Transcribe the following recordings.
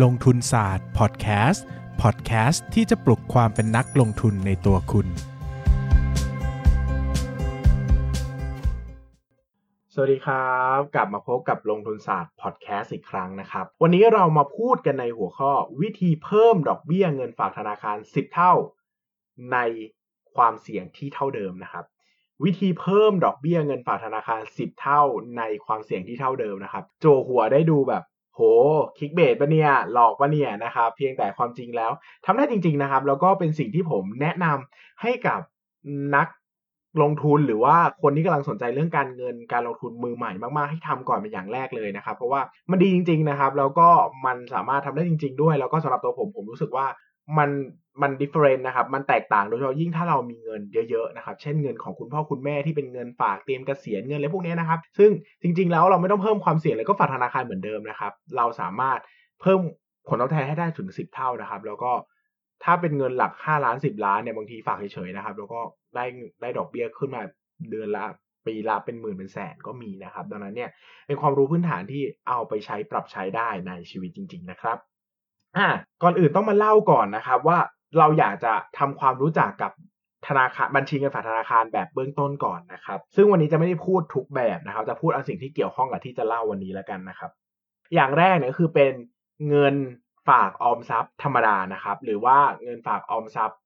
ลงทุนศาสตร์พอดแคสต์พอดแคสต์ที่จะปลุกความเป็นนักลงทุนในตัวคุณ สวัสดีครับ กลับมาพบกับลงทุนศาสตร์พอดแคสต์อีกครั้งนะครับ วันนี้เรามาพูดกันในหัวข้อ วิธีเพิ่มดอกเบี้ยเงินฝากธนาคาร 10 เท่า ในความเสี่ยงที่เท่าเดิมนะครับวิธีเพิ่มดอกเบี้ยเงินฝากธนาคาร 10 เท่าในความเสี่ยงที่เท่าเดิมนะครับ โจหัวได้ดูแบบ โหคลิกเบสปะเนี่ยหลอกปะเนี่ยนะครับเพียงแต่ความจริงแล้วทำได้จริง ๆนะครับ แล้วก็เป็นสิ่งที่ผมแนะนำให้กับนักลงทุนหรือว่าคนที่กำลังสนใจเรื่องการเงินการลงทุนมือใหม่มากๆ ให้ทำก่อนเป็นอย่างแรกเลยนะครับ เพราะว่ามันดีจริง ๆนะครับ แล้วก็มันสามารถทำได้จริง ๆ ด้วย แล้วก็สำหรับตัวผมผมรู้สึกว่ามัน มันดิเฟอเรนต์นะครับ มันแตกต่างโดยเฉพาะยิ่งถ้าเรามีเงินเยอะๆนะครับ เช่นเงินของคุณพ่อคุณแม่ที่เป็นเงินฝากเตรียมเกษียณเงินอะไรพวกนี้นะครับ ซึ่งจริง ๆ แล้วเราไม่ต้องเพิ่มความเสี่ยงเลยก็ฝากธนาคารเหมือนเดิมนะครับ เราสามารถเพิ่มผลตอบแทนให้ได้ถึง 10 เท่านะครับ แล้วก็ถ้าเป็นเงินหลัก 5 ล้าน 10 ล้านเนี่ยบางทีฝากเฉยๆนะครับ แล้วก็ได้ได้ดอกเบี้ยขึ้นมาเดือนละปีละเป็นหมื่นเป็นแสนก็มีนะครับ ดังนั้นเนี่ยเป็นความรู้พื้นฐานที่เอาไปใช้ปรับใช้ได้ในชีวิตจริง ๆ นะครับอ่าก่อนอื่นต้องมาเล่าก่อนนะครับว่า เราอยากจะทำความรู้จักกับธนาคารบัญชีเงินฝากธนาคารแบบเบื้องต้นก่อนนะครับ ซึ่งวันนี้จะไม่ได้พูดทุกแบบนะครับ จะพูดเอาสิ่งที่เกี่ยวข้องกับที่จะเล่าวันนี้แล้วกันนะครับ อย่างแรกเนี่ยคือเป็นเงินฝากออมทรัพย์ธรรมดานะครับ หรือว่าเงินฝากออมทรัพย์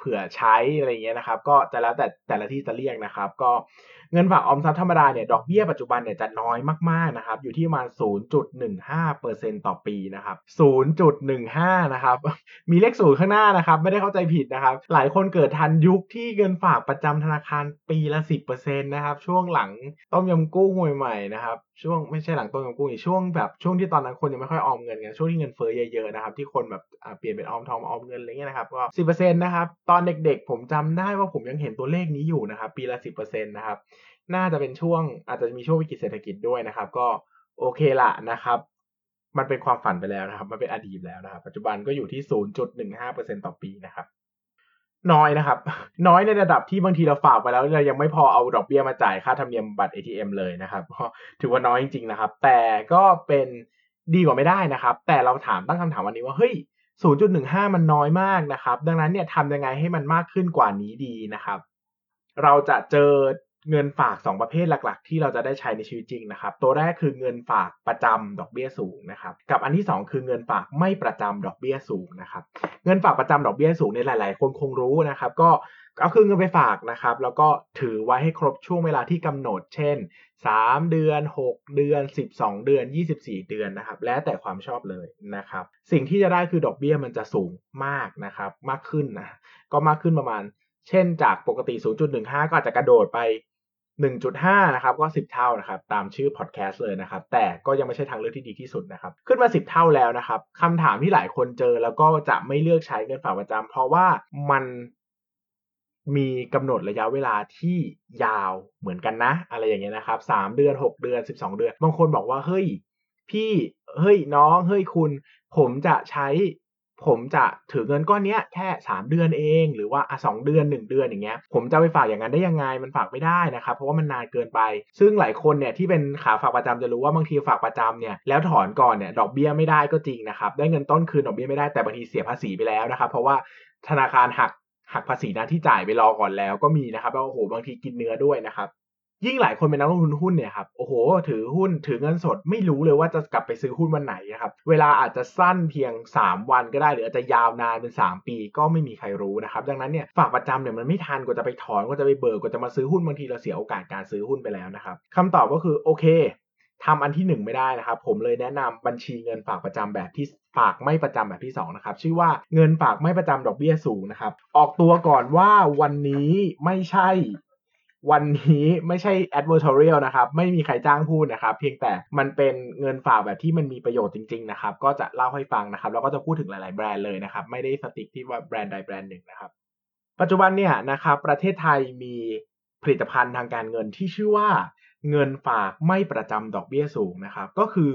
เผื่อใช้อะไรเงี้ยนะครับ ก็จะแล้วแต่แต่ละที่จะเรียกนะครับ ก็เงินฝากออมทรัพย์ธรรมดาเนี่ยดอกเบี้ยปัจจุบันเนี่ยจะน้อยมากๆนะครับ อยู่ที่ประมาณ 0.15%ต่อปีนะครับ 0.15 นะครับ มีเลขศูนย์ข้างหน้านะครับ ไม่ได้เข้าใจผิดนะครับ หลายคนเกิดทันยุคที่เงินฝากประจำธนาคารปีละ 10%นะครับ ช่วงหลังต้มยำกุ้งใหม่ๆนะครับ ช่วงไม่ใช่หลังต้มยำกุ้งอีกช่วงแบบช่วงที่ตอนนั้นคนยังไม่ค่อยออมเงินกันช่วงที่เงินเฟ้อเยอะๆนะครับที่คนแบบเปลี่ยนเป็นออมทองออมเงินอะไรเงี้ยนะครับก็10%นะครับตอนเด็กๆ ผมจำได้ว่าผมยังเห็นตัวเลขนี้อยู่นะครับปีละ10%นะครับน่าจะเป็นช่วงอาจจะมีช่วงวิกฤตเศรษฐกิจด้วยนะครับ ก็โอเคละนะครับ มันเป็นความฝันไปแล้วนะครับ มันเป็นอดีตแล้วนะครับ ปัจจุบันก็อยู่ที่ 0.15%ต่อปีนะครับ น้อยนะครับ น้อยในระดับที่บางทีเราฝากไปแล้วเรายังไม่พอเอาดอกเบี้ยมาจ่ายค่าธรรมเนียมบัตร ATM เลยนะครับก็ถือว่าน้อยจริงๆนะครับ แต่ก็เป็นดีกว่าไม่ได้นะครับ แต่เราถามตั้งคำถามวันนี้ว่าเฮ้ย 0.15 มันน้อยมากนะครับ ดังนั้นเนี่ยทำยังไงให้มันมากขึ้นกว่านี้ดีนะครับ เราจะเจอ เงินฝาก 2 ประเภทหลัก ๆ ที่เราจะได้ใช้ในชีวิตจริงนะครับ ตัวแรกคือเงินฝากประจำดอกเบี้ยสูงนะครับ กับอันที่ 2 คือเงินฝากไม่ประจำดอกเบี้ยสูงนะครับ เงินฝากประจำดอกเบี้ยสูงในหลาย ๆ คนคงรู้นะครับ ก็เอาคือเงินไปฝากนะครับ แล้วก็ถือไว้ให้ครบช่วงเวลาที่กำหนด เช่น 3 เดือน 6 เดือน 12 เดือน 24 เดือนนะครับ แล้วแต่ความชอบเลยนะครับ สิ่งที่จะได้คือดอกเบี้ยมันจะสูงมากนะครับ มากขึ้นนะ ก็มากขึ้นประมาณ เช่นจากปกติ 0.15 ก็อาจจะกระโดดไป 1.5 นะครับก็ 10 เท่านะครับตามชื่อพอดแคสต์เลยนะครับ แต่ก็ยังไม่ใช่ทางเลือกที่ดีที่สุดนะครับ ขึ้นมา 10 เท่าแล้วนะครับคำถามที่หลายคนเจอแล้วก็จะไม่เลือกใช้เงินฝากประจำเพราะว่ามันมีกำหนดระยะเวลาที่ยาวเหมือนกันนะ อะไรอย่างเงี้ยนะครับ3เดือน6เดือน12เดือน บางคนบอกว่าเฮ้ย พี่เฮ้ยน้องเฮ้ยคุณ ผมจะใช้ ผมจะถือเงินก้อนนี้แค่ 3 เดือนเอง หรือว่าอะสเดือน 1 เดือนอย่างเงี้ยผมจะไปฝากอย่างนั้นได้ยังไงมันฝากไม่ได้นะครับเพราะว่ามันนานเกินไป ซึ่งหลายคนเนี่ยที่เป็นขาฝากประจำจะรู้ว่าบางทีฝากประจำเนี่ยแล้วถอนก่อนเนี่ยดอกเบี้ยไม่ได้ก็จริงนะครับได้เงินต้นคืนดอกเบี้ยไม่ได้แต่บางทีเสียภาษีไปแล้วนะครับเพราะว่าธนาคารหักหักภาษีนั้นที่จ่ายไปรอก่อนแล้วก็มีนะครับแล้วโอ้โหบางทีกินเนื้อด้วยนะครับ ยิ่งหลายคนเป็นนักลงทุนหุ้นเนี่ยครับโอ้โห ถือหุ้นถือเงินสดไม่รู้เลยว่าจะกลับไปซื้อหุ้นวันไหนนะครับเวลาอาจจะสั้นเพียง 3 วันก็ได้หรืออาจจะยาวนานเป็น 3 ปี ก็ไม่มีใครรู้นะครับดังนั้นเนี่ยฝากประจำเนี่ยมันไม่ทันกว่าจะไปถอนกว่าจะไปเบิกกว่าจะมาซื้อหุ้นบางทีเราเสียโอกาสการซื้อหุ้นไปแล้วนะครับคำตอบก็คือโอเคทำอันที่ 1 ไม่ได้นะครับ ผมเลยแนะนำบัญชีเงินฝากประจำแบบที่ฝากไม่ประจำแบบที่2นะครับชื่อว่าเงินฝากไม่ประจำดอกเบี้ยสูงนะครับออกตัวก่อนว่าวันนี้ไม่ใช่ วันนี้ไม่ใช่ advertorial นะครับ ไม่มีใครจ้างพูดนะครับ เพียงแต่มันเป็นเงินฝากแบบที่มันมีประโยชน์จริงๆนะครับ ก็จะเล่าให้ฟังนะครับ แล้วก็จะพูดถึงหลายๆแบรนด์เลยนะครับ ไม่ได้สติ๊กที่ว่าแบรนด์ใดแบรนด์หนึ่งนะครับ ปัจจุบันเนี่ยนะครับ ประเทศไทยมีผลิตภัณฑ์ทางการเงินที่ชื่อว่าเงินฝากไม่ประจำดอกเบี้ยสูงนะครับ ก็คือ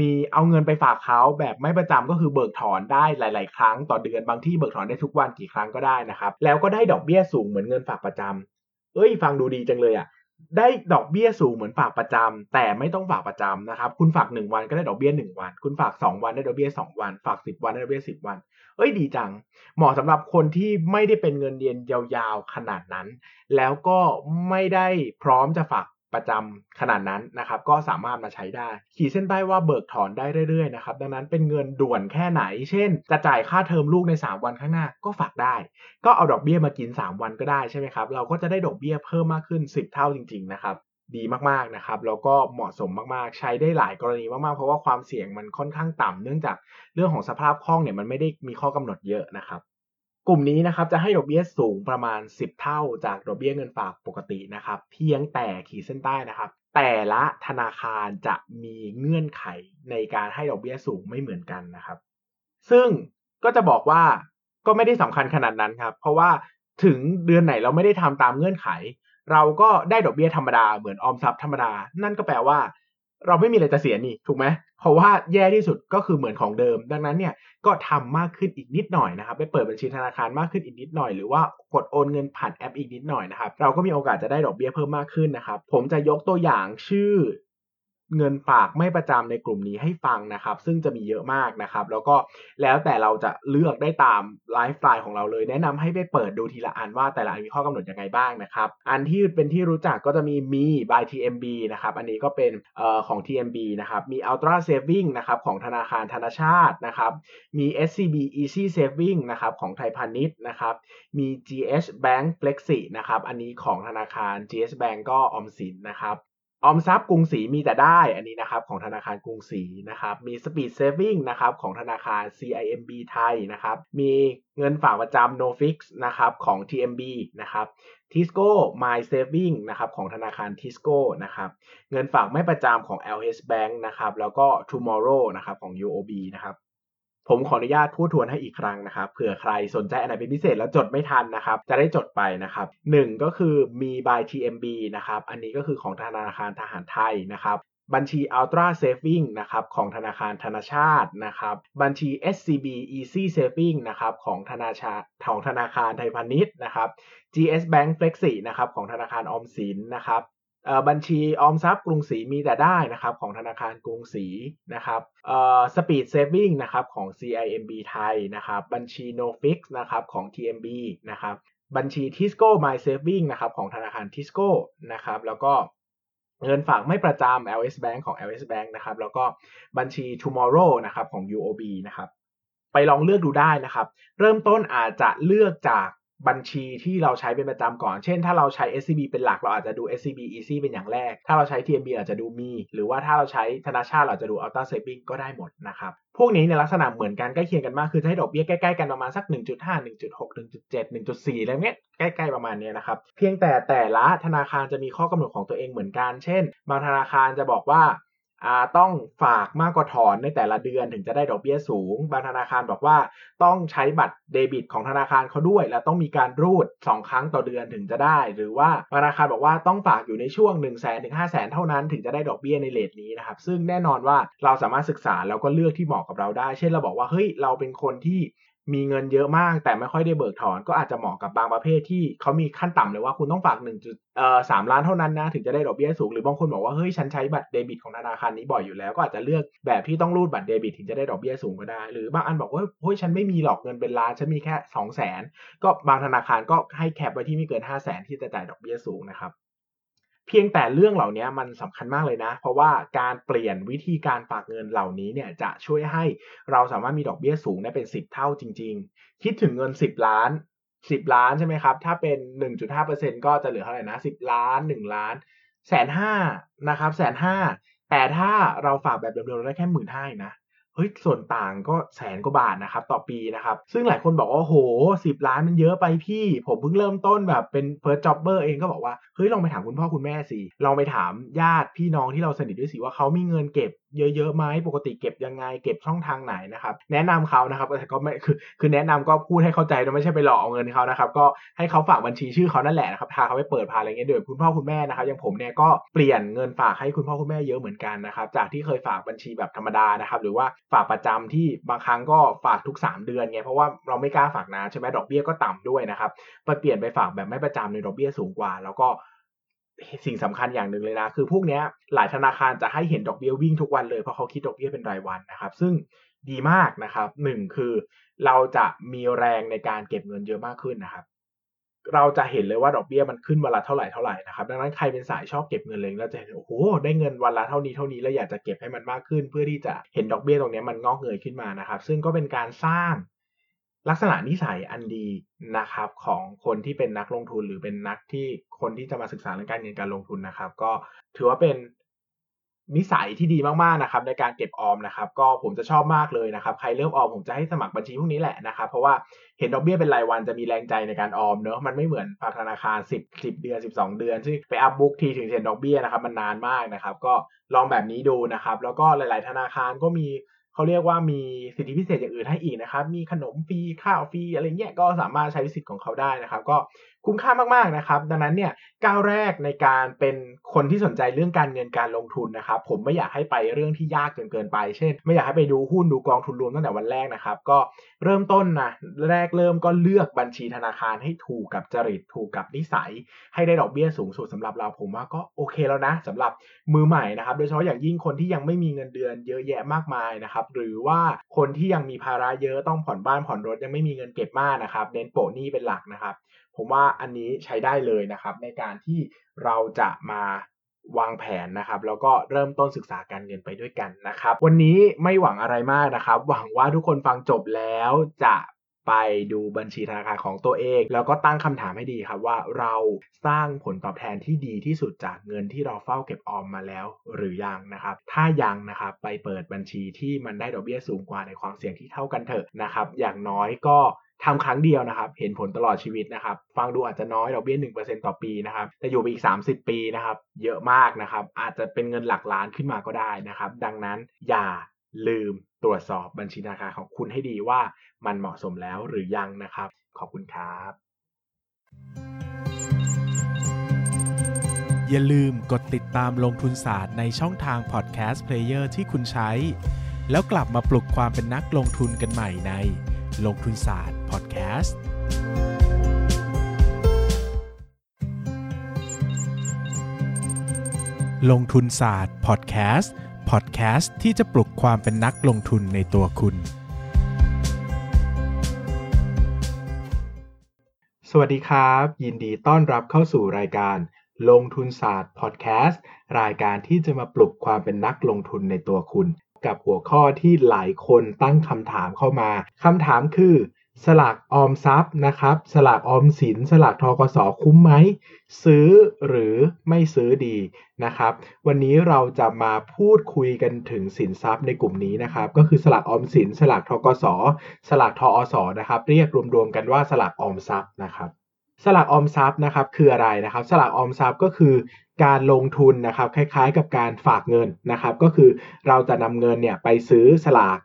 มีเอาเงินไปฝากเขาแบบไม่ประจำก็คือเบิกถอนได้หลาย ๆ ครั้งต่อเดือนบางที่เบิกถอนได้ทุกวันกี่ครั้งก็ได้นะครับ แล้วก็ได้ดอกเบี้ยสูงเหมือนเงินฝากประจำ เอ้ยฟังดูดีจังเลยอะ่ะได้ดอกเบี้ยสูงเหมือนฝากประจำแต่ไม่ต้องฝากประจำนะครับคุณฝาก 1 วันก็ได้ดอกเบี้ย1วัน คุณฝาก 2 วันได้ดอกเบี้ย2วัน ฝาก 10 วันได้ดอกเบี้ย10 วัน เอ้ยดีจัง เหมาะสำหรับคนที่ไม่ได้เป็นเงินเดือนยาวๆขนาดนั้น แล้วก็ไม่ได้พร้อมจะฝาก ประจำขนาดนั้นนะครับ ก็สามารถมาใช้ได้ ขีดเส้นใต้ว่าเบิกถอนได้เรื่อยๆนะครับ ดังนั้นเป็นเงินด่วนแค่ไหน เช่น จะจ่ายค่าเทอมลูกใน 3 วันข้างหน้าก็ฝากได้ ก็เอาดอกเบี้ยมากิน 3 วันก็ได้ใช่ไหมครับ เราก็จะได้ดอกเบี้ยเพิ่มมากขึ้น 10 เท่าจริง ๆ นะครับดีมากๆนะครับแล้วก็เหมาะสมมากๆ ใช้ได้หลายกรณีมากๆ เพราะว่าความเสี่ยงมันค่อนข้างต่ำเนื่องจากเรื่องของสภาพคล่องเนี่ยมันไม่ได้มีข้อกำหนดเยอะนะครับ กลุ่มนี้นะครับจะให้ดอกเบี้ยสูงประมาณ 10 เท่าจากดอกเบี้ยเงินฝากปกตินะครับเพียงแต่ขีดเส้นใต้นะครับ แต่ละธนาคารจะมีเงื่อนไขในการให้ดอกเบี้ยสูงไม่เหมือนกันนะครับ ซึ่งก็จะบอกว่าก็ไม่ได้สำคัญขนาดนั้นครับ เพราะว่าถึงเดือนไหนเราไม่ได้ทำตามเงื่อนไข เราก็ได้ดอกเบี้ยธรรมดาเหมือนออมทรัพย์ธรรมดา นั่นก็แปลว่า เราไม่มีอะไรจะเสียนี่ถูกไหมเพราะว่าแย่ที่สุดก็คือเหมือนของเดิม ดังนั้นเนี่ยก็ทำมากขึ้นอีกนิดหน่อยนะครับไปเปิดบัญชีธนาคารมากขึ้นอีกนิดหน่อย หรือว่ากดโอนเงินผ่านแอปอีกนิดหน่อยนะครับเราก็มีโอกาสจะได้ดอกเบี้ยเพิ่มมากขึ้นนะครับผมจะยกตัวอย่างชื่อ เงินฝากไม่ประจำในกลุ่มนี้ให้ฟังนะครับ ซึ่งจะมีเยอะมากนะครับ แล้วก็แล้วแต่เราจะเลือกได้ตามไลฟ์สไตล์ของเราเลย แนะนำให้ไปเปิดดูทีละอันว่าแต่ละอันมีข้อกำหนดยังไงบ้างนะครับ อันที่เป็นที่รู้จักก็จะมีมี by TMB นะครับ อันนี้ก็เป็นเอ่อของ TMB นะครับ มี Ultra Saving นะครับของธนาคารธนาชาตินะครับ มี SCB Easy Saving นะครับของไทยพาณิชย์นะครับ มี GS Bank Flexi นะครับ อันนี้ของธนาคาร GS Bank ก็ออมสินนะครับ ออมทรัพย์กรุงศรีมีแต่ได้อันนี้นะครับของธนาคารกรุงศรีนะครับมี Speed Saving นะครับของธนาคาร CIMB ไทยนะครับมีเงินฝากประจำ No Fix นะครับของ TMB นะครับ Tisco My Saving นะครับของธนาคาร Tisco นะครับเงินฝากไม่ประจำของ LH Bank นะครับแล้วก็ Tomorrow นะครับของ UOB นะครับ ผมขออนุญาตพูดทวนให้อีกครั้งนะครับเผื่อใครสนใจอันไหนเป็นพิเศษแล้วจดไม่ทันนะครับจะได้จดไปนะครับหนึ่งก็คือME by TMB นะครับอันนี้ก็คือของธนาคารทหารไทยนะครับบัญชี Ultra Saving นะครับของธนาคารธนาชาตินะครับบัญชี SCB Easy Saving นะครับของธนาชาของธนาคารไทยพาณิชย์นะครับ GS Bank Flexi นะครับของธนาคารออมสินนะครับ บัญชีออมทรัพย์กรุงศรีมีแต่ได้นะครับของธนาคารกรุงศรีนะครับ Speed Saving นะครับของ CIMB ไทยนะครับบัญชี NoFix นะครับของ TMB นะครับบัญชี Tisco My Saving นะครับของธนาคาร Tisco นะครับแล้วก็เงินฝากไม่ประจำ LS Bank ของ LS Bank นะครับแล้วก็บัญชี Tomorrow นะครับของ UOB นะครับไปลองเลือกดูได้นะครับ เริ่มต้นอาจจะเลือกจาก บัญชีที่เราใช้เป็นประจำก่อน เช่น ถ้าเราใช้ SCB เป็นหลักเราอาจจะดู SCB Easy เป็นอย่างแรก ถ้าเราใช้ TMB อาจจะดูมี หรือว่าถ้าเราใช้ธนาชาติเราจะดู Ultra Saving ก็ได้หมดนะครับ พวกนี้ในลักษณะเหมือนกันใกล้เคียงกันมาก คือจะให้ดอกเบี้ยใกล้ๆกันประมาณสัก 1.5 1.6 1.7 1.4อะไรเงี้ยใกล้ๆประมาณนี้นะครับ เพียงแต่แต่ละธนาคารจะมีข้อกำหนดของตัวเองเหมือนกัน เช่น บางธนาคารจะบอกว่า ต้องฝากมากกว่าถอนในแต่ละเดือนถึงจะได้ดอกเบี้ยสูง บางธนาคารบอกว่าต้องใช้บัตรเดบิตของธนาคารเขาด้วย และต้องมีการรูด 2 ครั้งต่อเดือนถึงจะได้ หรือว่าธนาคารบอกว่าต้องฝากอยู่ในช่วง 1 0 0 0 0แถึงห้าแสนเท่านั้นถึงจะได้ดอกเบี้ยในเลทนี้นะครับซึ่งแน่นอนว่าเราสามารถศึกษาแล้วก็เลือกที่เหมาะกับเราได้ เช่นเราบอกว่าเฮ้ยเราเป็นคนที่ มีเงินเยอะมาก แต่ไม่ค่อยได้เบิกถอน ก็อาจจะเหมาะกับบางประเภทที่เขามีขั้นต่ำเลยว่าคุณต้องฝาก1จุดเอ่อสล้านเท่านั้นนะถึงจะได้ดอกเบี้ยสูงหรือบางคนบอกว่าเฮ้ยฉันใช้บัตรเดบิตของธนาคารนี้บ่อยอยู่แล้วก็อาจจะเลือกแบบที่ต้องรูดบัตรเดบิตถึงจะได้ดอกเบี้ยสูงก็ได้ หรือบางอันบอกว่าเฮ้ยฉันไม่มีหรอกเงินเป็นล้านฉันมีแค่ 2 0 0 0 0 0 ก็บางธนาคารก็ให้แคปไว้ที่ไม่เกิน 5 0 0 0 0 0ที่จะจ่ายดอกเบี้ยสูงนะครับ เพียงแต่เรื่องเหล่านี้มันสำคัญมากเลยนะ เพราะว่าการเปลี่ยนวิธีการฝากเงินเหล่านี้เนี่ยจะช่วยให้เราสามารถมีดอกเบี้ยสูงได้เป็น 10 เท่าจริง ๆ คิดถึงเงิน 10 ล้าน 10 ล้านใช่ไหมครับ ถ้าเป็น 1.5%ก็จะเหลือเท่าไหร่นะ 10 ล้าน 1 ล้านแสนห้านะครับแสนห้าแต่ถ้าเราฝากแบบเดิมๆเราได้แค่หมื่นห้านะ เฮ้ยส่วนต่างก็แสนกว่าบาทนะครับต่อปีนะครับ ซึ่งหลายคนบอกว่าโหสิบล้านมันเยอะไปพี่ ผมเพิ่งเริ่มต้นแบบเป็นเฟิร์สจ็อบเบอร์เองก็บอกว่าเฮ้ยลองไปถามคุณพ่อคุณแม่สิลองไปถามญาติพี่น้องที่เราสนิทด้วยสิว่าเขามีเงินเก็บเยอะๆไหมปกติเก็บยังไง เก็บช่องทางไหนนะครับ แนะนำเขานะครับแต่ก็ไม่คือคือแนะนำก็พูดให้เข้าใจนะไม่ใช่ไปหลอกเอาเงินเขานะครับ ก็ให้เขาฝากบัญชีชื่อเขานั่นแหละนะครับพาเขาไปเปิดพาอะไรเงี้ยโดยคุณพ่อคุณแม่นะครับอย่างผมเนี่ยก็เปลี่ยนเงินฝากให้คุณพ่อคุณแม่เยอะเหมือนกันนะครับ จากที่เคยฝากบัญชีแบบธรรมดานะครับหรือว่าฝากประจำที่บางครั้งก็ฝากทุก 3 เดือนไงเพราะว่าเราไม่กล้าฝากนานใช่ไหมดอกเบี้ยก็ต่ำด้วยนะครับไปเปลี่ยนไปฝากแบบไม่ประจำในดอกเบี้ยสูงกว่า แล้วก็ สิ่งสำคัญอย่างหนึ่งเลยนะ คือพวกนี้หลายธนาคารจะให้เห็นดอกเบี้ยวิ่งทุกวันเลย เพราะเขาคิดดอกเบี้ยเป็นรายวันนะครับ ซึ่งดีมากนะครับหนึ่งคือเราจะมีแรงในการเก็บเงินเยอะมากขึ้นนะครับ เราจะเห็นเลยว่าดอกเบี้ยมันขึ้นวันละเท่าไหร่เท่าไหร่นะครับ ดังนั้นใครเป็นสายชอบเก็บเงินเลยเราจะเห็นโอ้โหได้เงินวันละเท่านี้เท่านี้แล้วอยากจะเก็บให้มันมากขึ้น เพื่อที่จะเห็นดอกเบี้ยตรงนี้มันงอกเงยขึ้นมานะครับ ซึ่งก็เป็นการสร้าง ลักษณะนิสัยอันดีนะครับของคนที่เป็นนักลงทุนหรือเป็นนักที่คนที่จะมาศึกษาเรื่องการเงินการลงทุนนะครับ ก็ถือว่าเป็นนิสัยที่ดีมากๆนะครับ ในการเก็บออมนะครับ ก็ผมจะชอบมากเลยนะครับ ใครเริ่มออมผมจะให้สมัครบัญชีพวกนี้แหละนะครับเพราะว่าเห็นดอกเบี้ยเป็นรายวันจะมีแรงใจในการออมเนอะมันไม่เหมือนฝากธนาคาร 10 10 เดือน 12 เดือนซึ่ไปอัพบุ๊กทีถึงเห็นดอกเบี้ยนะครับมันนานมากนะครับ ก็ลองแบบนี้ดูนะครับ แล้วก็หลาย ๆ ธนาคารก็มี เขาเรียกว่ามีสิทธิพิเศษอย่างอื่นให้อีกนะครับ มีขนมฟรีข้าวฟรีอะไรเงี้ยก็สามารถใช้สิทธิ์ของเขาได้นะครับ ก็ คุ้มค่ามากๆนะครับ ดังนั้นเนี่ยก้าวแรกในการเป็นคนที่สนใจเรื่องการเงินการลงทุนนะครับ ผมไม่อยากให้ไปเรื่องที่ยากจนเกินไป เช่น ไม่อยากให้ไปดูหุ้นดูกองทุนรวมตั้งแต่วันแรกนะครับ ก็เริ่มต้นนะแรกเริ่มก็เลือกบัญชีธนาคารให้ถูกกับจริตถูกกับนิสัย ให้ได้ดอกเบี้ยสูงสุดสำหรับเราผมว่าก็โอเคแล้วนะสำหรับมือใหม่นะครับ โดยเฉพาะอย่างยิ่งคนที่ยังไม่มีเงินเดือนเยอะแยะมากมายนะครับ หรือว่าคนที่ยังมีภาระเยอะต้องผ่อนบ้านผ่อนรถยังไม่มีเงินเก็บมากนะครับเน้นโปะหนี้เป็นหลักนะครับ ผมว่าอันนี้ใช้ได้เลยนะครับ ในการที่เราจะมาวางแผนนะครับแล้วก็เริ่มต้นศึกษาการเงินไปด้วยกันนะครับ วันนี้ไม่หวังอะไรมากนะครับ หวังว่าทุกคนฟังจบแล้วจะไปดูบัญชีธนาคารของตัวเอง แล้วก็ตั้งคำถามให้ดีครับว่าเราสร้างผลตอบแทนที่ดีที่สุดจากเงินที่เราเฝ้าเก็บออมมาแล้วหรือยังนะครับ ถ้ายังนะครับไปเปิดบัญชีที่มันได้ดอกเบี้ยสูงกว่าในความเสี่ยงที่เท่ากันเถอะนะครับ อย่างน้อยก็ ทำครั้งเดียวนะครับ เห็นผลตลอดชีวิตนะครับ ฟังดูอาจจะน้อยดอกเบี้ย1%ต่อปีนะครับ แต่อยู่ไปอีก30ปีนะครับ เยอะมากนะครับ อาจจะเป็นเงินหลักล้านขึ้นมาก็ได้นะครับ ดังนั้นอย่าลืมตรวจสอบบัญชีธนาคารของคุณให้ดีว่ามันเหมาะสมแล้วหรือยังนะครับ ขอบคุณครับ อย่าลืมกดติดตามลงทุนศาสตร์ในช่องทาง podcast player ที่คุณใช้ แล้วกลับมาปลุกความเป็นนักลงทุนกันใหม่ใน ลงทุนศาสตร์พอดแคสต์ ลงทุนศาสตร์พอดแคสต์พอดแคสต์ที่จะปลุกความเป็นนักลงทุนในตัวคุณ สวัสดีครับ ยินดีต้อนรับเข้าสู่รายการ ลงทุนศาสตร์พอดแคสต์รายการที่จะมาปลุกความเป็นนักลงทุนในตัวคุณ กับหัวข้อที่หลายคนตั้งคำถามเข้ามาคำถามคือ สลากออมทรัพย์นะครับ สลากออมสิน สลากทกสคุ้มไหม ซื้อหรือไม่ซื้อดีนะครับ วันนี้เราจะมาพูดคุยกันถึงสินทรัพย์ในกลุ่มนี้นะครับ ก็คือสลากออมสิน สลากทกส สลากทอสนะครับ เรียกรวมๆกันว่าสลากออมทรัพย์นะครับ สลากออมทรัพย์นะครับคืออะไรนะครับ สลากออมทรัพย์ก็คือการลงทุนนะครับคล้ายๆ กับการฝากเงินนะครับ ก็คือเราจะนำเงินเนี่ยไปซื้อสลาก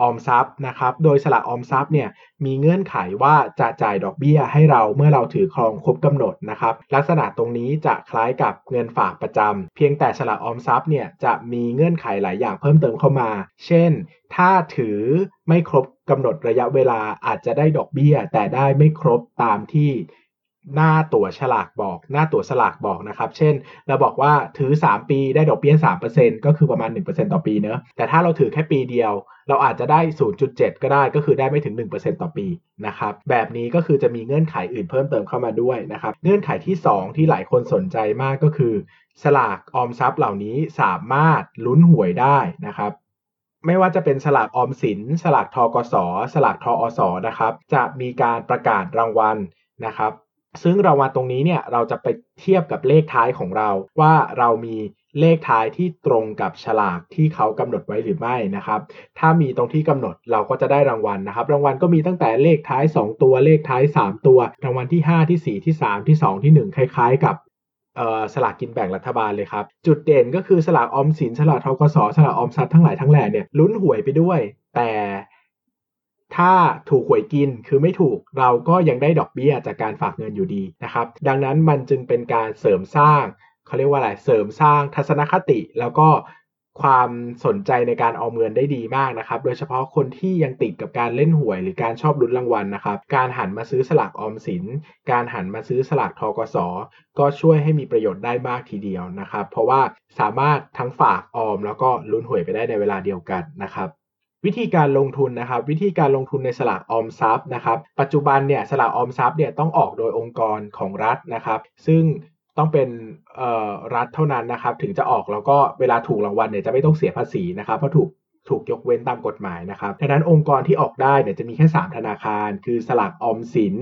ออมทรัพย์นะครับ โดยสลากออมทรัพย์เนี่ยมีเงื่อนไขว่าจะจ่ายดอกเบี้ยให้เราเมื่อเราถือครองครบกำหนดนะครับ ลักษณะตรงนี้จะคล้ายกับเงินฝากประจำเพียงแต่สลากออมทรัพย์เนี่ยจะมีเงื่อนไขหลายอย่างเพิ่มเติมเข้ามา เช่น ถ้าถือไม่ครบกำหนดระยะเวลาอาจจะได้ดอกเบี้ย แต่ได้ไม่ครบตามที่ หน้าตั๋วฉลากบอก หน้าตั๋วสลากบอกนะครับ เช่น เราบอกว่าถือ 3 ปีได้ดอกเบี้ย 3%ก็คือประมาณ 1%ต่อปีเนอะแต่ถ้าเราถือแค่ปีเดียว เราอาจจะได้ 0.7 ก็ได้ก็คือได้ไม่ถึง 1%ต่อปีนะครับ แบบนี้ก็คือจะมีเงื่อนไขอื่นเพิ่มเติมเข้ามาด้วยนะครับ เงื่อนไขที่ 2 ที่หลายคนสนใจมากก็คือ สลากออมทรัพย์เหล่านี้สามารถลุ้นหวยได้นะครับไม่ว่าจะเป็นสลากออมสิน สลากทกส สลากทอสนะครับ จะมีการประกาศรางวัลนะครับ ซึ่งรางวัลตรงนี้เนี่ยเราจะไปเทียบกับเลขท้ายของเรา ว่าเรามีเลขท้ายที่ตรงกับฉลากที่เขากำหนดไว้หรือไม่นะครับ ถ้ามีตรงที่กำหนดเราก็จะได้รางวัลนะครับ รางวัลก็มีตั้งแต่เลขท้าย 2 ตัวเลขท้าย 3 ตัว รางวัลที่ 5 ที่ 4 ที่ 3 ที่ 2 ที่ 1 คล้าย ๆ กับสลากกินแบ่งรัฐบาลเลยครับ จุดเด่นก็คือสลากออมสินสลากทกสสลากออมทรัพย์ทั้งหลายทั้งแหล่เนี่ยลุ้นหวยไปด้วย แต่ ถ้าถูกหวยกินคือไม่ถูกเราก็ยังได้ดอกเบี้ยจากการฝากเงินอยู่ดีนะครับ ดังนั้นมันจึงเป็นการเสริมสร้างเขาเรียกว่าอะไรเสริมสร้างทัศนคติ แล้วก็ความสนใจในการออมเงินได้ดีมากนะครับ โดยเฉพาะคนที่ยังติดกับการเล่นหวย หรือการชอบลุ้นรางวัลนะครับ การหันมาซื้อสลากออมสิน การหันมาซื้อสลากทกส ก็ช่วยให้มีประโยชน์ได้มากทีเดียวนะครับ เพราะว่าสามารถทั้งฝากออมแล้วก็ลุ้นหวยไปได้ในเวลาเดียวกันนะครับ วิธีการลงทุนนะครับ วิธีการลงทุนในสลากออมทรัพย์นะครับ ปัจจุบันเนี่ยสลากออมทรัพย์เนี่ยต้องออกโดยองค์กรของรัฐนะครับ ซึ่งต้องเป็นรัฐเท่านั้นนะครับ ถึงจะออกแล้วก็เวลาถูกรางวัลเนี่ยจะไม่ต้องเสียภาษีนะครับเพราะถูกถูกยกเว้นตามกฎหมายนะครับดังนั้นองค์กรที่ออกได้เนี่ยจะมีแค่ 3 ธนาคาร คือสลากออมสิน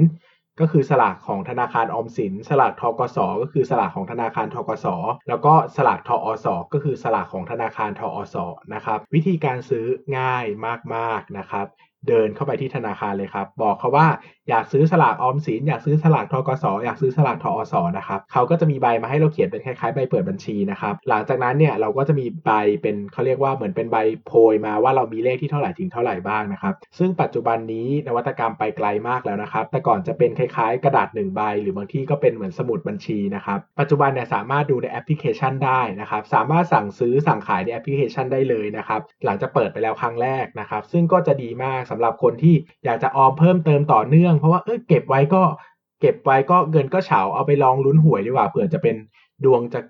ก็คือสลากของธนาคารออมสิน สลากธกสก็คือสลากของธนาคารธกสแล้วก็สลากธอสก็คือสลากของธนาคารธอสนะครับ วิธีการซื้อง่ายมากๆนะครับ เดินเข้าไปที่ธนาคารเลยครับ บอกเขาว่าอยากซื้อสลากออมสินอยากซื้อสลากธกสอยากซื้อสลากธอสนะครับเขาก็จะมีใบมาให้เราเขียนเป็นคล้ายๆใบเปิดบัญชีนะครับหลังจากนั้นเนี่ยเราก็จะมีใบเป็นเขาเรียกว่าเหมือนเป็นใบโพยมาว่าเรามีเลขที่เท่าไหร่ถึงเท่าไหร่บ้างนะครับซึ่งปัจจุบันนี้นวัตกรรมไปไกลมากแล้วนะครับ แต่ก่อนจะเป็นคล้ายๆ กระดาษ1ใบ หรือบางที่ก็เป็นเหมือนสมุดบัญชีนะครับปัจจุบันเนี่ยสามารถดูในแอปพลิเคชันได้นะครับสามารถสั่งซื้อสั่งขายในแอปพลิเคชันได้เลยนะครับหลังจากเปิดไปแล้วครั้งแรกนะครับซึ่งก็จะดีมากสำหรับคนที่อยากจะออมเพิ่มเติมต่อเนื่อง เพราะว่าเออเก็บไว้ก็เก็บไว้ก็เงินก็เฉาเอาไปลองลุ้นหวยดีกว่าเผื่อจะเป็นดวงจะ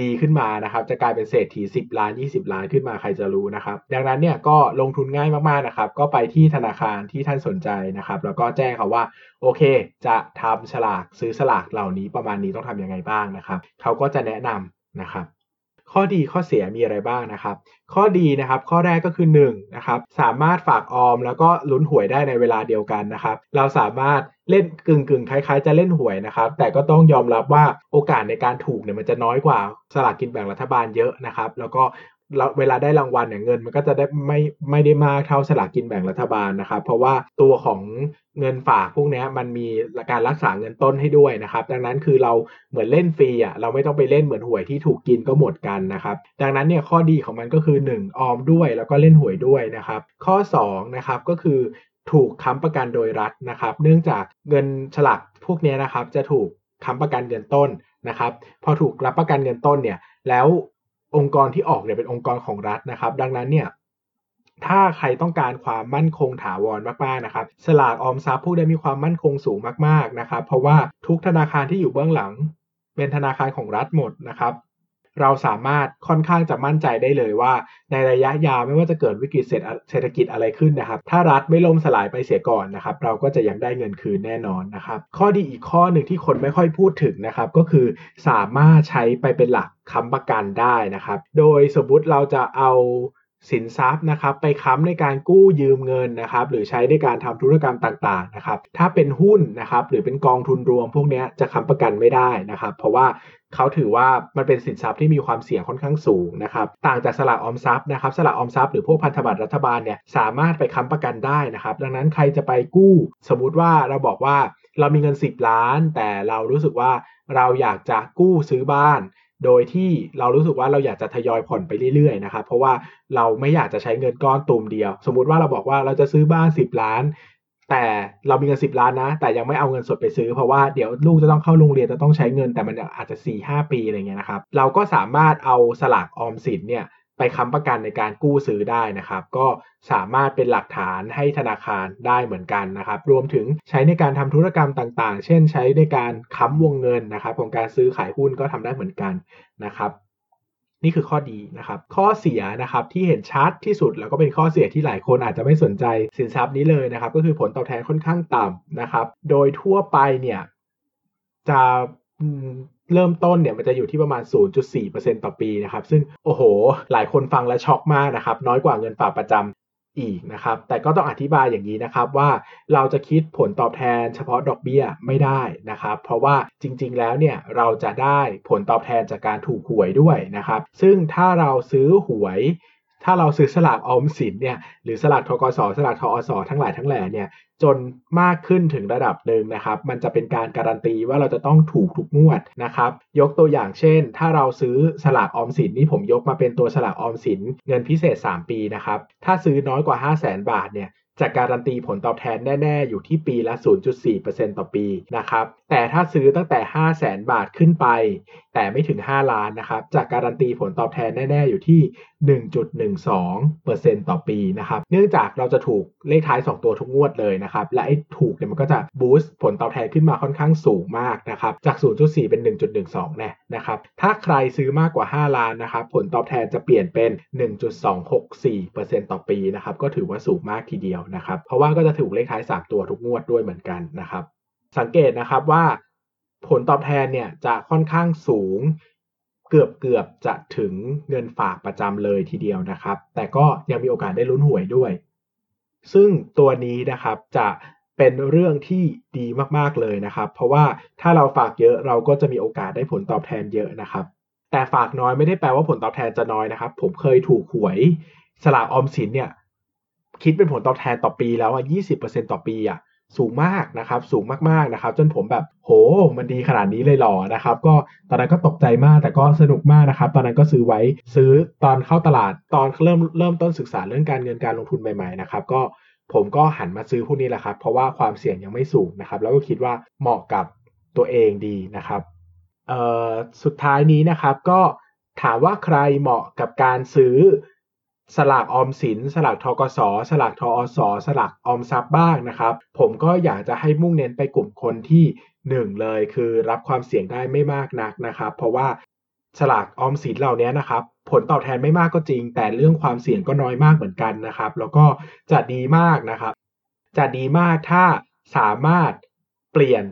ดีขึ้นมานะครับ จะกลายเป็นเศรษฐี 10 ล้าน 20 ล้านขึ้นมาใครจะรู้นะครับ ดังนั้นเนี่ยก็ลงทุนง่ายมากๆนะครับ ก็ไปที่ธนาคารที่ท่านสนใจนะครับ แล้วก็แจ้งเขาว่าโอเค จะทำฉลากซื้อสลากเหล่านี้ประมาณนี้ต้องทำยังไงบ้างนะครับ เขาก็จะแนะนำนะครับ ข้อดีข้อเสียมีอะไรบ้างนะครับ ข้อดีนะครับข้อแรกก็คือ1นะครับสามารถฝากออมแล้วก็ลุ้นหวยได้ในเวลาเดียวกันนะครับ เราสามารถเล่นกึ่งกึ่งคล้ายๆ จะเล่นหวยนะครับ แต่ก็ต้องยอมรับว่าโอกาสในการถูกเนี่ยมันจะน้อยกว่าสลากกินแบ่งรัฐบาลเยอะนะครับ แล้วก็ เวลาได้รางวัลเนี่ยเงินมันก็จะได้ไม่ไม่ได้มากเท่าสลากกินแบ่งรัฐบาลนะครับ เพราะว่าตัวของเงินฝากพวกนี้มันมีการรักษาเงินต้นให้ด้วยนะครับ ดังนั้นคือเราเหมือนเล่นฟรีอะเราไม่ต้องไปเล่นเหมือนหวยที่ถูกกินก็หมดกันนะครับ ดังนั้นเนี่ยข้อดีของมันก็คือ 1 ออมด้วยแล้วก็เล่นหวยด้วยนะครับ ข้อ2นะครับก็คือถูกค้ำประกันโดยรัฐนะครับ เนื่องจากเงินฉลากพวกนี้นะครับจะถูกค้ำประกันเงินต้นนะครับ พอถูกรับประกันเงินต้นเนี่ยแล้ว องค์กรที่ออกเนี่ยเป็นองค์กรของรัฐนะครับ ดังนั้นเนี่ยถ้าใครต้องการความมั่นคงถาวรมากๆนะครับ สลากออมทรัพย์พวกนี้มีความมั่นคงสูงมากๆนะครับ เพราะว่าทุกธนาคารที่อยู่เบื้องหลัง เป็นธนาคารของรัฐหมดนะครับ เราสามารถค่อนข้างจะมั่นใจได้เลยว่า ในระยะยาวไม่ว่าจะเกิดวิกฤตเศรษฐกิจอะไรขึ้นนะครับ ถ้ารัฐไม่ล่มสลายไปเสียก่อนนะครับ เราก็จะยังได้เงินคืนแน่นอนนะครับ ข้อดีอีกข้อหนึ่งที่คนไม่ค่อยพูดถึงนะครับก็คือสามารถใช้ไปเป็นหลักค้ำประกันได้นะครับ โดยสมมติเราจะเอา สินทรัพย์นะครับไปค้ำในการกู้ยืมเงินนะครับหรือใช้ในการทำธุรกรรมต่างๆนะครับถ้าเป็นหุ้นนะครับหรือเป็นกองทุนรวมพวกนี้จะค้ำประกันไม่ได้นะครับ เพราะว่าเขาถือว่ามันเป็นสินทรัพย์ที่มีความเสี่ยงค่อนข้างสูงนะครับต่างจากสลากออมทรัพย์นะครับสลากออมทรัพย์หรือพวกพันธบัตรรัฐบาลเนี่ยสามารถไปค้ำประกันได้นะครับ ดังนั้นใครจะไปกู้ สมมุติว่าเราบอกว่าเรามีเงิน 10 ล้าน แต่เรารู้สึกว่าเราอยากจะกู้ซื้อบ้าน โดยที่เรารู้สึกว่าเราอยากจะทยอยผ่อนไปเรื่อยๆนะครับ เพราะว่าเราไม่อยากจะใช้เงินก้อนตูมเดียว สมมุติว่าเราบอกว่าเราจะซื้อบ้าน 10 ล้าน แต่เรามีเงิน 10 ล้านนะ แต่ยังไม่เอาเงินสดไปซื้อ เพราะว่าเดี๋ยวลูกจะต้องเข้าโรงเรียนจะต้องใช้เงิน แต่มันอาจจะ4-5 ปีอะไรเงี้ยนะครับ เราก็สามารถเอาสลากออมสินเนี่ย ไปค้ำประกันในการกู้ซื้อได้นะครับ ก็สามารถเป็นหลักฐานให้ธนาคารได้เหมือนกันนะครับ รวมถึงใช้ในการทำธุรกรรมต่างๆ เช่นใช้ในการค้ำวงเงินนะครับ ของการซื้อขายหุ้นก็ทำได้เหมือนกันนะครับนี่คือข้อดีนะครับ ข้อเสียนะครับที่เห็นชัดที่สุดแล้วก็เป็นข้อเสียที่หลายคนอาจจะไม่สนใจสินทรัพย์นี้เลยนะครับ ก็คือผลตอบแทนค่อนข้างต่ำนะครับ โดยทั่วไปเนี่ยจะ เริ่มต้นเนี่ยมันจะอยู่ที่ประมาณ 0.4%ต่อปีนะครับ ซึ่งโอ้โห หลายคนฟังแล้วช็อกมากนะครับ น้อยกว่าเงินฝากประจำอีกนะครับ แต่ก็ต้องอธิบายอย่างนี้นะครับว่าเราจะคิดผลตอบแทนเฉพาะดอกเบี้ยไม่ได้นะครับ เพราะว่าจริง ๆ แล้วเนี่ยเราจะได้ผลตอบแทนจากการถูกหวยด้วยนะครับ ซึ่งถ้าเราซื้อหวย ถ้าเราซื้อสลากออมสินเนี่ยหรือสลากทกสสลากทอสทั้งหลายทั้งแหล่เนี่ยจนมากขึ้นถึงระดับหนึ่งนะครับมันจะเป็นการการันตีว่าเราจะต้องถูกทุกงวดนะครับยกตัวอย่างเช่น ถ้าเราซื้อสลากออมสินนี่ผมยกมาเป็นตัวสลากออมสินเงินพิเศษ 3 ปีนะครับถ้าซื้อน้อยกว่า 5 0 0แสนบาทเนี่ยจะการันตีผลตอบแทนแน่ ๆ อยู่ที่ปีละ 0.4%ต่อปีนะครับ แต่ถ้าซื้อตั้งแต่ 5 0 0แสนบาทขึ้นไป แต่ไม่ถึง 5 ล้านนะครับ จะการันตีผลตอบแทนแน่ ๆ อยู่ที่ 1.12%ต่อปีนะครับ เนื่องจากเราจะถูกเลขท้าย 2 ตัวทุกงวดเลยนะครับ และไอ้ถูกเนี่ยมันก็จะบูสต์ผลตอบแทนขึ้นมาค่อนข้างสูงมากนะครับ จาก 0.4 เป็น 1.12แน่นะครับ ถ้าใครซื้อมากกว่า 5 ล้านนะครับ ผลตอบแทนจะเปลี่ยนเป็น 1.264%ต่อปีนะครับ ก็ถือว่าสูงมากทีเดียวนะครับ เพราะว่าก็จะถูกเลขท้าย 3 ตัวทุกงวดด้วยเหมือนกันนะครับ สังเกตนะครับว่าผลตอบแทนเนี่ยจะค่อนข้างสูง เกือบเกือบจะถึงเงินฝากประจำเลยทีเดียวนะครับ แต่ก็ยังมีโอกาสได้ลุ้นหวยด้วย ซึ่งตัวนี้นะครับจะเป็นเรื่องที่ดีมากๆเลยนะครับ เพราะว่าถ้าเราฝากเยอะเราก็จะมีโอกาสได้ผลตอบแทนเยอะนะครับ แต่ฝากน้อยไม่ได้แปลว่าผลตอบแทนจะน้อยนะครับ ผมเคยถูกหวยสลากออมสินเนี่ยคิดเป็นผลตอบแทนต่อปีแล้วอะ20%ต่อปีอะ สูงมากนะครับสูงมากๆนะครับ จนผมแบบโหมันดีขนาดนี้เลยหรอนะครับ ก็ตอนนั้นก็ตกใจมากแต่ก็สนุกมากนะครับ ตอนนั้นก็ซื้อไว้ซื้อตอนเข้าตลาดตอนเริ่มเริ่มต้นศึกษาเรื่องการเงินการลงทุนใหม่ๆนะครับก็ผมก็หันมาซื้อพวกนี้แหละครับ เพราะว่าความเสี่ยงยังไม่สูงนะครับ แล้วก็คิดว่าเหมาะกับตัวเองดีนะครับเอ่อสุดท้ายนี้นะครับก็ถามว่าใครเหมาะกับการซื้อ สลากออมสิน สลากทกส สลากทอสสลากออมทรัพย์บ้างนะครับ ผมก็อยากจะให้มุ่งเน้นไปกลุ่มคนที่หนึ่งเลยคือรับความเสี่ยงได้ไม่มากนักนะครับ เพราะว่าสลากออมสินเหล่านี้นะครับ ผลตอบแทนไม่มากก็จริง แต่เรื่องความเสี่ยงก็น้อยมากเหมือนกันนะครับ แล้วก็จะดีมากนะครับ จะดีมากถ้าสามารถเปลี่ยน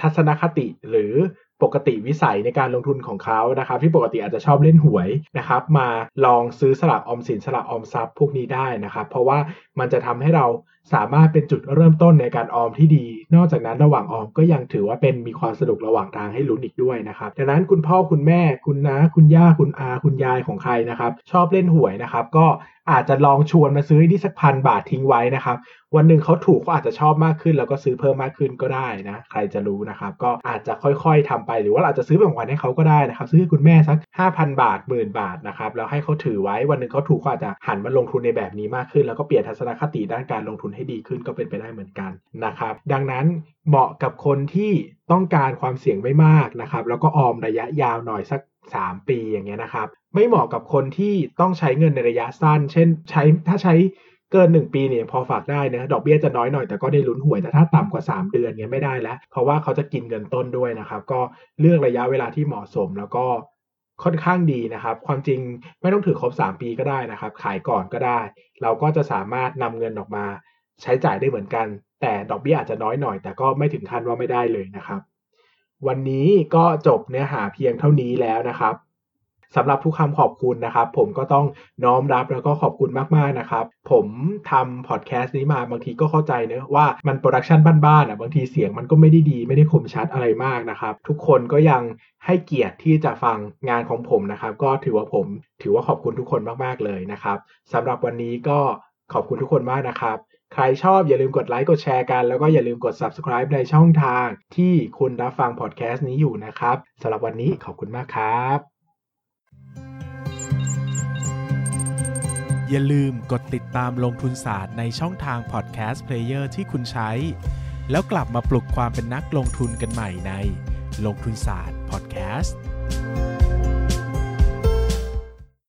ทัศนคติหรือ ปกติวิสัยในการลงทุนของเขานะครับ ที่ปกติอาจจะชอบเล่นหวยนะครับ มาลองซื้อสลากออมสินสลากออมทรัพย์พวกนี้ได้นะครับ เพราะว่ามันจะทำให้เราสามารถเป็นจุดเริ่มต้นในการออมที่ดี นอกจากนั้นระหว่างออมก็ยังถือว่าเป็นมีความสนุกระหว่างทางให้ลุ้นอีกด้วยนะครับดังนั้นคุณพ่อคุณแม่คุณน้าคุณย่าคุณอา คุณยายของใครนะครับชอบเล่นหวยนะครับก็อาจจะลองชวนมาซื้อที่สักพันบาททิ้งไว้นะครับ วันหนึ่งเขาถูกเขาอาจจะชอบมากขึ้น แล้วก็ซื้อเพิ่มมากขึ้นก็ได้นะ ใครจะรู้นะครับ ก็อาจจะค่อยๆทำไปหรือว่าอาจจะซื้อเป็นของขวัญให้เขาก็ได้นะครับ ซื้อให้คุณแม่สัก 5,000 บาทหมื่นบาทนะครับแล้วให้เขาถือไว้วันหนึ่งเขาถูกเขาอาจจะหันมาลงทุนในแบบนี้มากขึ้น แล้วก็เปลี่ยนทัศนคติด้านการลงทุนให้ดีขึ้นก็เป็นไปได้เหมือนกันนะครับ ดังนั้นเหมาะกับคนที่ต้องการความเสี่ยงไม่มากนะครับ แล้วก็ออมระยะยาวหน่อยสัก 3 ปีอย่างเงี้ยนะครับ ไม่เหมาะกับคนที่ต้องใช้เงินในระยะสั้น เช่น ใช้ถ้าใช้เกิน 1 ปีเนี่ยพอฝากได้นะดอกเบี้ยจะน้อยหน่อยแต่ก็ได้ลุ้นหวยแต่ถ้าต่ำกว่า 3 เดือนเงี้ยไม่ได้แล้ว เพราะว่าเขาจะกินเงินต้นด้วยนะครับ ก็เลือกระยะเวลาที่เหมาะสมแล้วก็ค่อนข้างดีนะครับ ความจริงไม่ต้องถือครบ 3 ปีก็ได้นะครับ ขายก่อนก็ได้ เราก็จะสามารถนำเงินออกมา ใช้จ่ายได้เหมือนกัน แต่ดอกเบี้ยอาจจะน้อยหน่อย แต่ก็ไม่ถึงขั้นว่าไม่ได้เลยนะครับ วันนี้ก็จบเนื้อหาเพียงเท่านี้แล้วนะครับสำหรับทุกคำขอบคุณนะครับ ผมก็ต้องน้อมรับแล้วก็ขอบคุณมากๆนะครับ ผมทำพอดแคสต์นี้มาบางทีก็เข้าใจนะว่ามัน production บ้านๆอะบางทีเสียงมันก็ไม่ได้ดี ไม่ได้คมชัดอะไรมากนะครับ ทุกคนก็ยังให้เกียรติที่จะฟังงานของผมนะครับ ก็ถือว่าผมถือว่าขอบคุณทุกคนมากๆเลยนะครับสำหรับวันนี้ก็ขอบคุณทุกคนมากนะครับ ใครชอบอย่าลืมกดไลค์กดแชร์กัน แล้วก็อย่าลืมกด subscribe ในช่องทางที่คุณรับฟังพอดแคสต์นี้อยู่นะครับสำหรับวันนี้ขอบคุณมากครับ อย่าลืมกดติดตามลงทุนศาสตร์ในช่องทางพอดแคสต์ player ที่คุณใช้ แล้วกลับมาปลุกความเป็นนักลงทุนกันใหม่ในลงทุนศาสตร์พอดแคสต์